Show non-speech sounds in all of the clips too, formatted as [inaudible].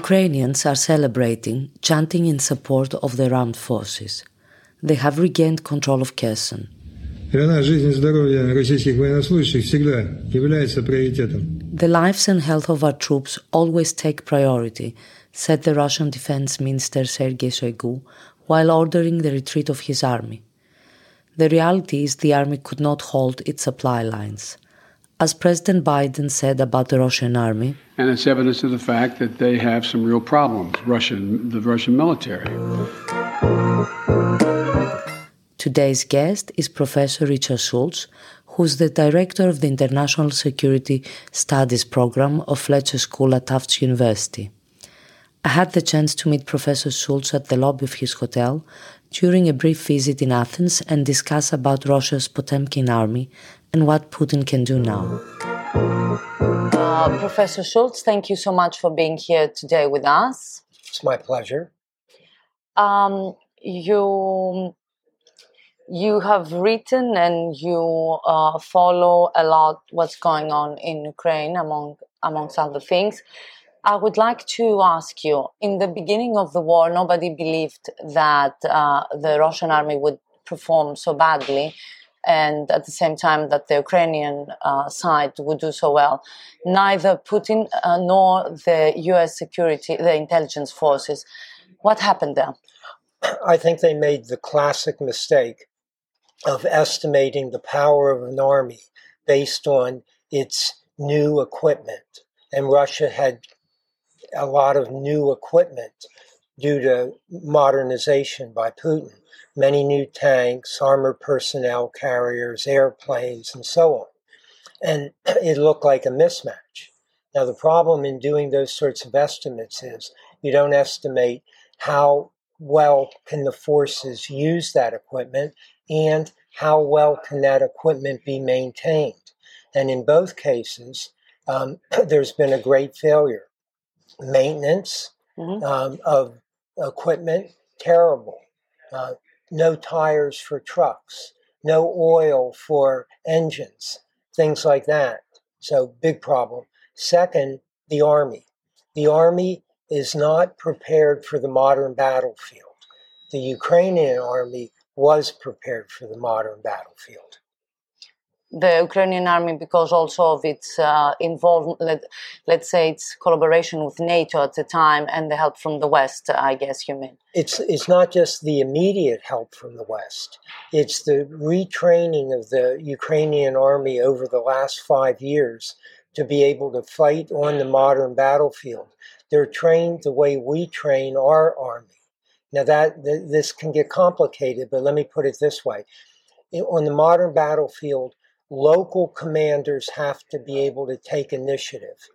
Ukrainians are celebrating, chanting in support of the armed forces. They have regained control of Kherson. The lives and health of our troops always take priority, said the Russian Defense Minister Sergei Shoigu while ordering the retreat of his army. The reality is the army could not hold its supply lines. As President Biden said about the Russian army, and it's evidence of the fact that they have some real problems, Russian, the Russian military. Today's guest is Professor Richard Shultz, who's the director of the International Security Studies program of Fletcher School at Tufts University. I had the chance to meet Professor Shultz at the lobby of his hotel during a brief visit in Athens and discuss about Russia's Potemkin army and what Putin can do now. Uh, Professor Shultz, thank you so much for being here today with us. It's my pleasure. Um, you you have written and you uh, follow a lot what's going on in Ukraine, among amongst other things. I would like to ask you: in the beginning of the war, nobody believed that uh, the Russian army would perform so badly, and at the same time that the Ukrainian uh, side would do so well. Neither Putin uh, nor the U.S. security, the intelligence forces. What happened there? I think they made the classic mistake of estimating the power of an army based on its new equipment. And Russia had a lot of new equipment due to modernization by Putin. Many new tanks, armored personnel carriers, airplanes, and so on. And [clears throat] it looked like a mismatch. Now, the problem in doing those sorts of estimates is you don't estimate how well can the forces use that equipment and how well can that equipment be maintained. And in both cases, um, [clears throat] there's been a great failure. Maintenance mm-hmm. um, of equipment, terrible. Uh, no tires for trucks, no oil for engines, things like that. So, big problem. Second, the Army. The Army is not prepared for the modern battlefield. The Ukrainian Army was prepared for the modern battlefield. The Ukrainian army, because also of its uh, involvement, let, let's say its collaboration with NATO at the time and the help from the West, I guess you mean? It's, it's not just the immediate help from the West, it's the retraining of the Ukrainian army over the last five years to be able to fight on the modern battlefield. They're trained the way we train our army now that th- this can get complicated, but let me put it this way: on the modern battlefield, local commanders have to be able to take initiative.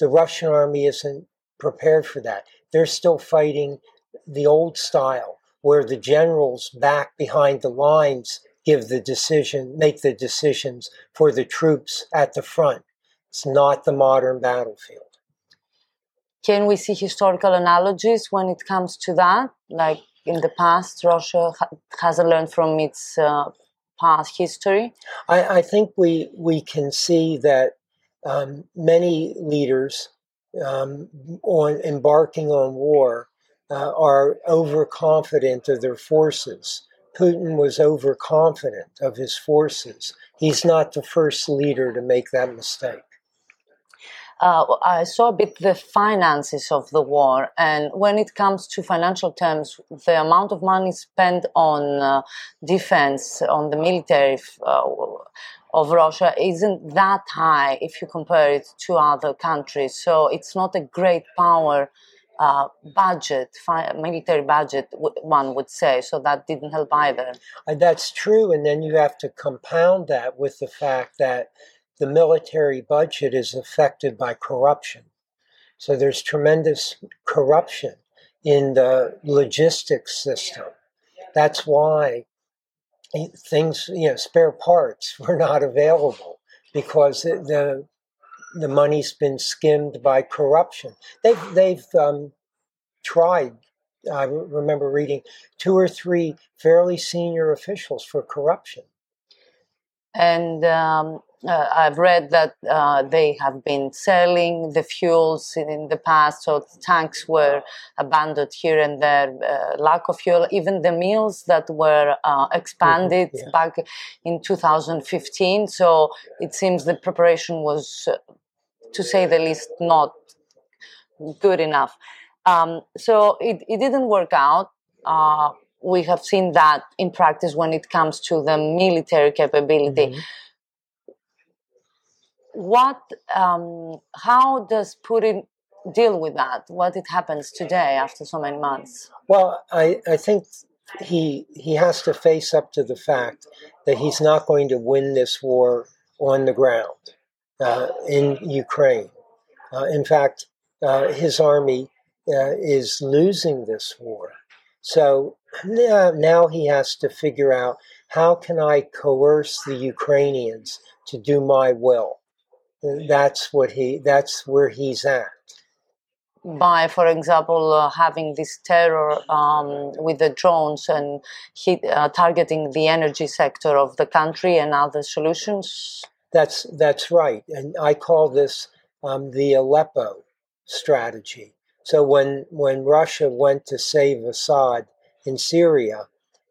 The Russian army isn't prepared for that. They're still fighting the old style, where the generals back behind the lines give the decision, make the decisions for the troops at the front. It's not the modern battlefield. Can we see historical analogies when it comes to that? Like in the past, Russia ha- has learned from its uh, past history? I, I, think we, we can see that um, many leaders um, on embarking on war uh, are overconfident of their forces. Putin was overconfident of his forces. He's not the first leader to make that mistake uh, I saw a bit the finances of the war, and when it comes to financial terms, the amount of money spent on uh, defense, on the military uh, of Russia, isn't that high if you compare it to other countries. So it's not a great power. Uh, budget, fi- military budget, one would say. So that didn't help either. Uh, that's true. And then you have to compound that with the fact that the military budget is affected by corruption. So there's tremendous corruption in the logistics system. That's why things, you know, spare parts [laughs] were not available because the the money's been skimmed by corruption. They've they've um, tried. I remember reading two or three fairly senior officials for corruption and um, uh, I've read that uh, they have been selling the fuels in the past, so tanks were abandoned here and there, uh, lack of fuel. Even the mills that were uh, expanded Mhm, yeah. back in 2015. So it seems the preparation was, uh, to say the least, not good enough. Um, so it, it didn't work out. Uh, we have seen that in practice when it comes to the military capability Mhm. What um, how does Putin deal with that? What it happens today after so many months? Well, I, I think he he has to face up to the fact that he's not going to win this war on the ground uh, in Ukraine. Uh, in fact, uh, his army uh, is losing this war. So now, now he has to figure out how can I coerce the Ukrainians to do my will. That's what he. That's where he's at. By, for example, uh, having this terror um, with the drones and hit, uh, targeting the energy sector of the country and other solutions. That's that's right, and I call this um, the Aleppo strategy. So when when Russia went to save Assad in Syria,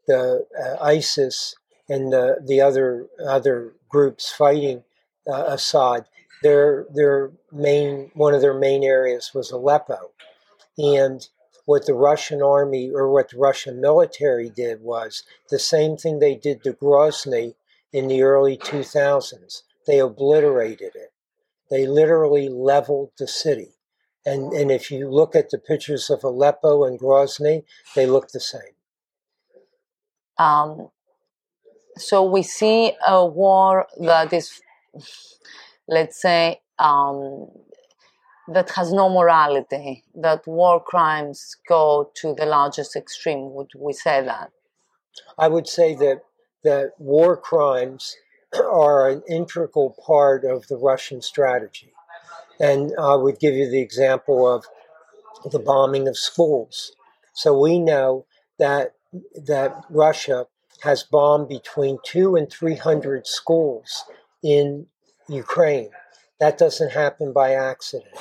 the uh, ISIS and the the other other groups fighting uh, Assad, their their main one of their main areas was Aleppo, and what the Russian army or what the Russian military did was the same thing they did to Grozny in the early 2000s. They obliterated it. They literally leveled the city. And, and if you look at the pictures of Aleppo and Grozny, they look the same. Um, so we see a war that is, let's say, um, that has no morality, that war crimes go to the largest extreme. Would we say that? I would say that, that war crimes [clears throat] are an integral part of the Russian strategy. And I would give you the example of the bombing of schools. So we know that that Russia has bombed between two and three hundred schools in Ukraine. That doesn't happen by accident.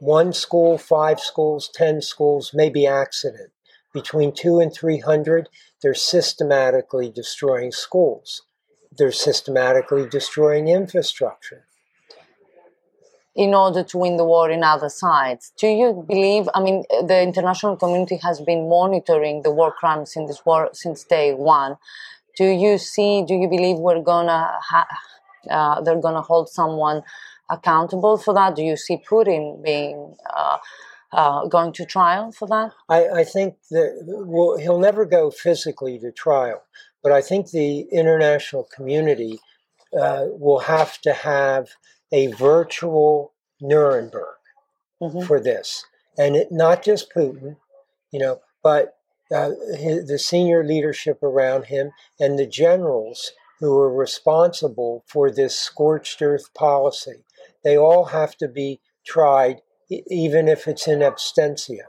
One school, five schools, ten schools, maybe accident. Between two and three hundred, they're systematically destroying schools. They're systematically destroying infrastructure in order to win the war in other sides. Do you believe? I mean, the international community has been monitoring the war crimes in this war since day one. Do you see? Do you believe we're gonna ha- uh, they're gonna hold someone accountable for that? Do you see Putin being uh, uh, going to trial for that? I, I think that well, he'll never go physically to trial, but I think the international community uh, will have to have a virtual Nuremberg hmm for this, and it, not just Putin, you know, but uh, his, the senior leadership around him and the generals who are responsible for this scorched earth policy. They all have to be tried, even if it's in absentia.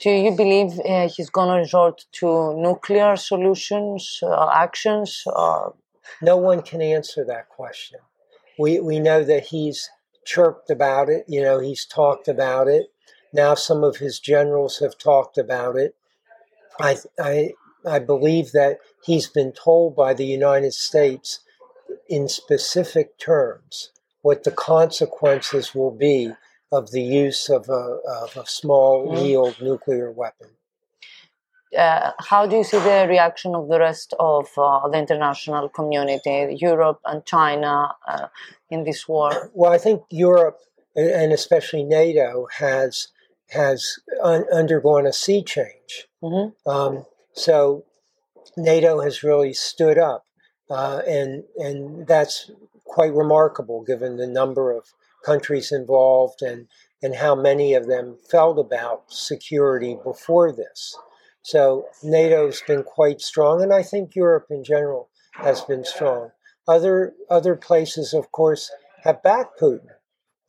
Do you believe uh, he's gonna resort to nuclear solutions, uh, actions, or No one can answer that question. We we know that he's chirped about it. You know, he's talked about it. Now some of his generals have talked about it. I I I believe that he's been told by the United States in specific terms what the consequences will be of the use of a, of a small Mm. yield nuclear weapon. uh, how do you see the reaction of the rest of uh, the international community, Europe and China, uh, in this war? Well, I think Europe and especially NATO has has un- undergone a sea change. hmm Um, so NATO has really stood up, uh, and and that's quite remarkable given the number of countries involved and and how many of them felt about security before this. So NATO's been quite strong, and I think Europe in general has been strong. Other other places, of course, have backed Putin.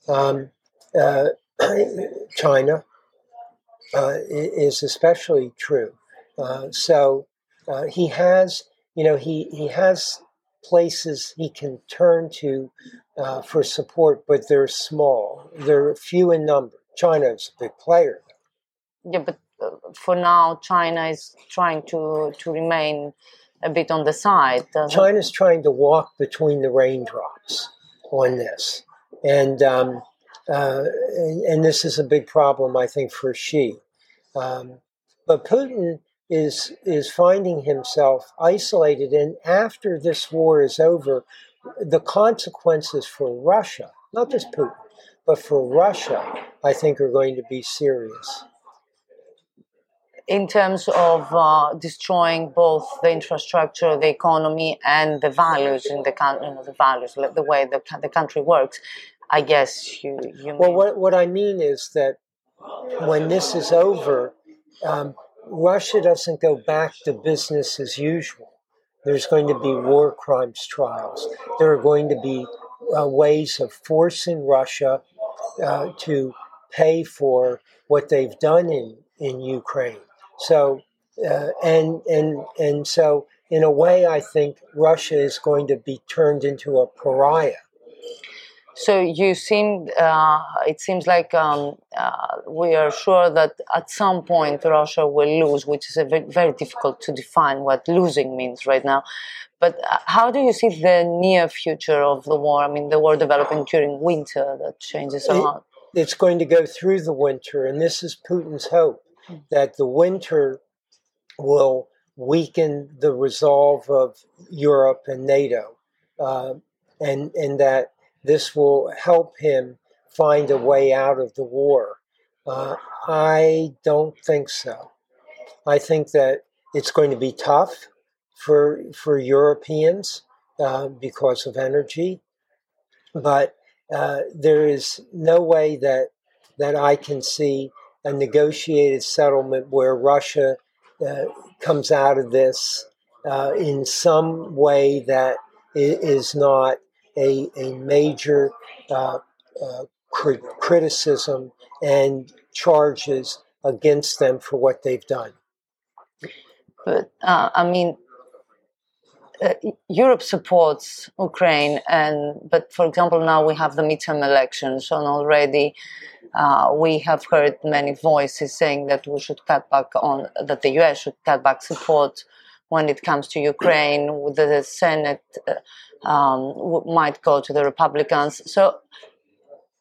Um, uh, [clears throat] China uh, is especially true. Uh, so uh, he has, you know, he he has places he can turn to uh, for support, but they're small. They're few in number. China is a big player. Yeah, but uh, for now, China is trying to to remain a bit on the side. China's trying to walk between the raindrops on this, and um, uh, and, and, this is a big problem, I think, for Xi. Um, but Putin is is finding himself isolated, and after this war is over, the consequences for Russia, not just Putin, but for Russia, I think are going to be serious. In terms of uh, destroying both the infrastructure, the economy, and the values in the country, you know, the values, the way the, the country works, I guess you. you well, what, what I mean is that when this is over, um, Russia doesn't go back to business as usual. There's going to be war crimes trials. There are going to be uh, ways of forcing Russia uh, to pay for what they've done in, in Ukraine. So, uh, and, and, and so, in a way, I think Russia is going to be turned into a pariah. So you seem, uh, it seems like um, uh, we are sure that at some point Russia will lose, which is very, very difficult to define what losing means right now. But uh, how do you see the near future of the war? I mean, the war developing during winter that changes a lot. It's going to go through the winter, and this is Putin's hope hmm. that the winter will weaken the resolve of Europe and NATO, uh, and and that this will help him find a way out of the war. Uh, I don't think so. I think that it's going to be tough for for Europeans uh, because of energy, but uh, there is no way that that I can see a negotiated settlement where Russia uh, comes out of this uh, in some way that is not a, a major uh, uh, criticism and charges against them for what they've done. But uh, I mean, uh, Europe supports Ukraine, and but for example, now we have the midterm elections, and already uh, we have heard many voices saying that we should cut back on that the U.S. should cut back support when it comes to Ukraine. The Senate uh, um, might go to the Republicans. So,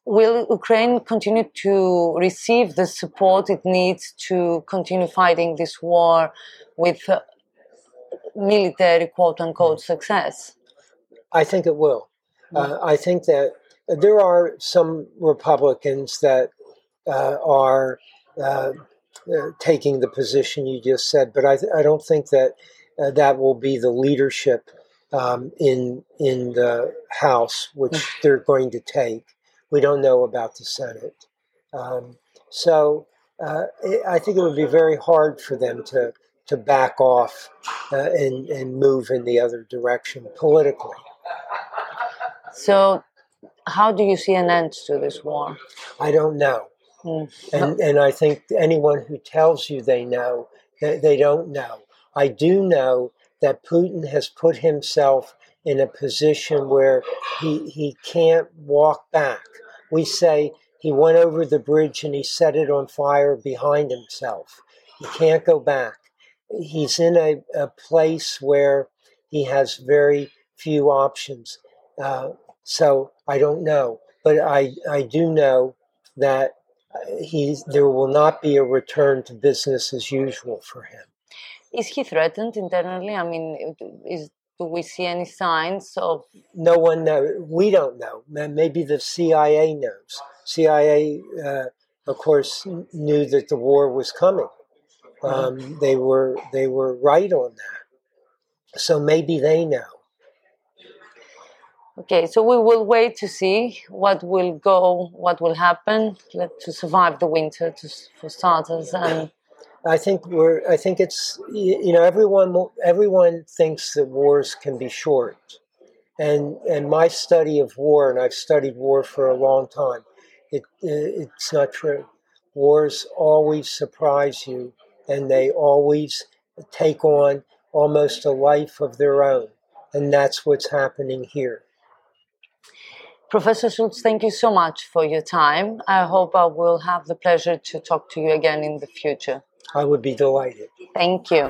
will Ukraine continue to receive the support it needs to continue fighting this war with uh, military quote unquote success? I think it will. Uh, I think that there are some Republicans that uh, are uh, uh, taking the position you just said, but I, th- I don't think that uh, that will be the leadership um, in in the House, which hmm. they're going to take. We don't know about the Senate, um, so uh, I think it would be very hard for them to to back off uh, and and move in the other direction politically. So, how do you see an end to this war? I don't know, mm. And and I think anyone who tells you they know, they, they don't know. I do know that Putin has put himself in a position where he, he can't walk back. We say he went over the bridge and he set it on fire behind himself. He can't go back. He's in a, a place where he has very few options. Uh, so I don't know, but I, I do know that he, there will not be a return to business as usual for him. Is he threatened internally? I mean, is do we see any signs of? No one knows. We don't know. Maybe the CIA knows. CIA, uh, of course, knew that the war was coming. Mm-hmm. Um, they were they were right on that. So maybe they know. Okay, so we will wait to see what will go, what will happen to survive the winter, to, for starters, and I think we're. I think it's you know everyone everyone thinks that wars can be short, and and my study of war, and I've studied war for a long time. It it's not true. Wars always surprise you, and they always take on almost a life of their own. And that's what's happening here. Professor Shultz, thank you so much for your time. I hope I will have the pleasure to talk to you again in the future. I would be delighted. Thank you.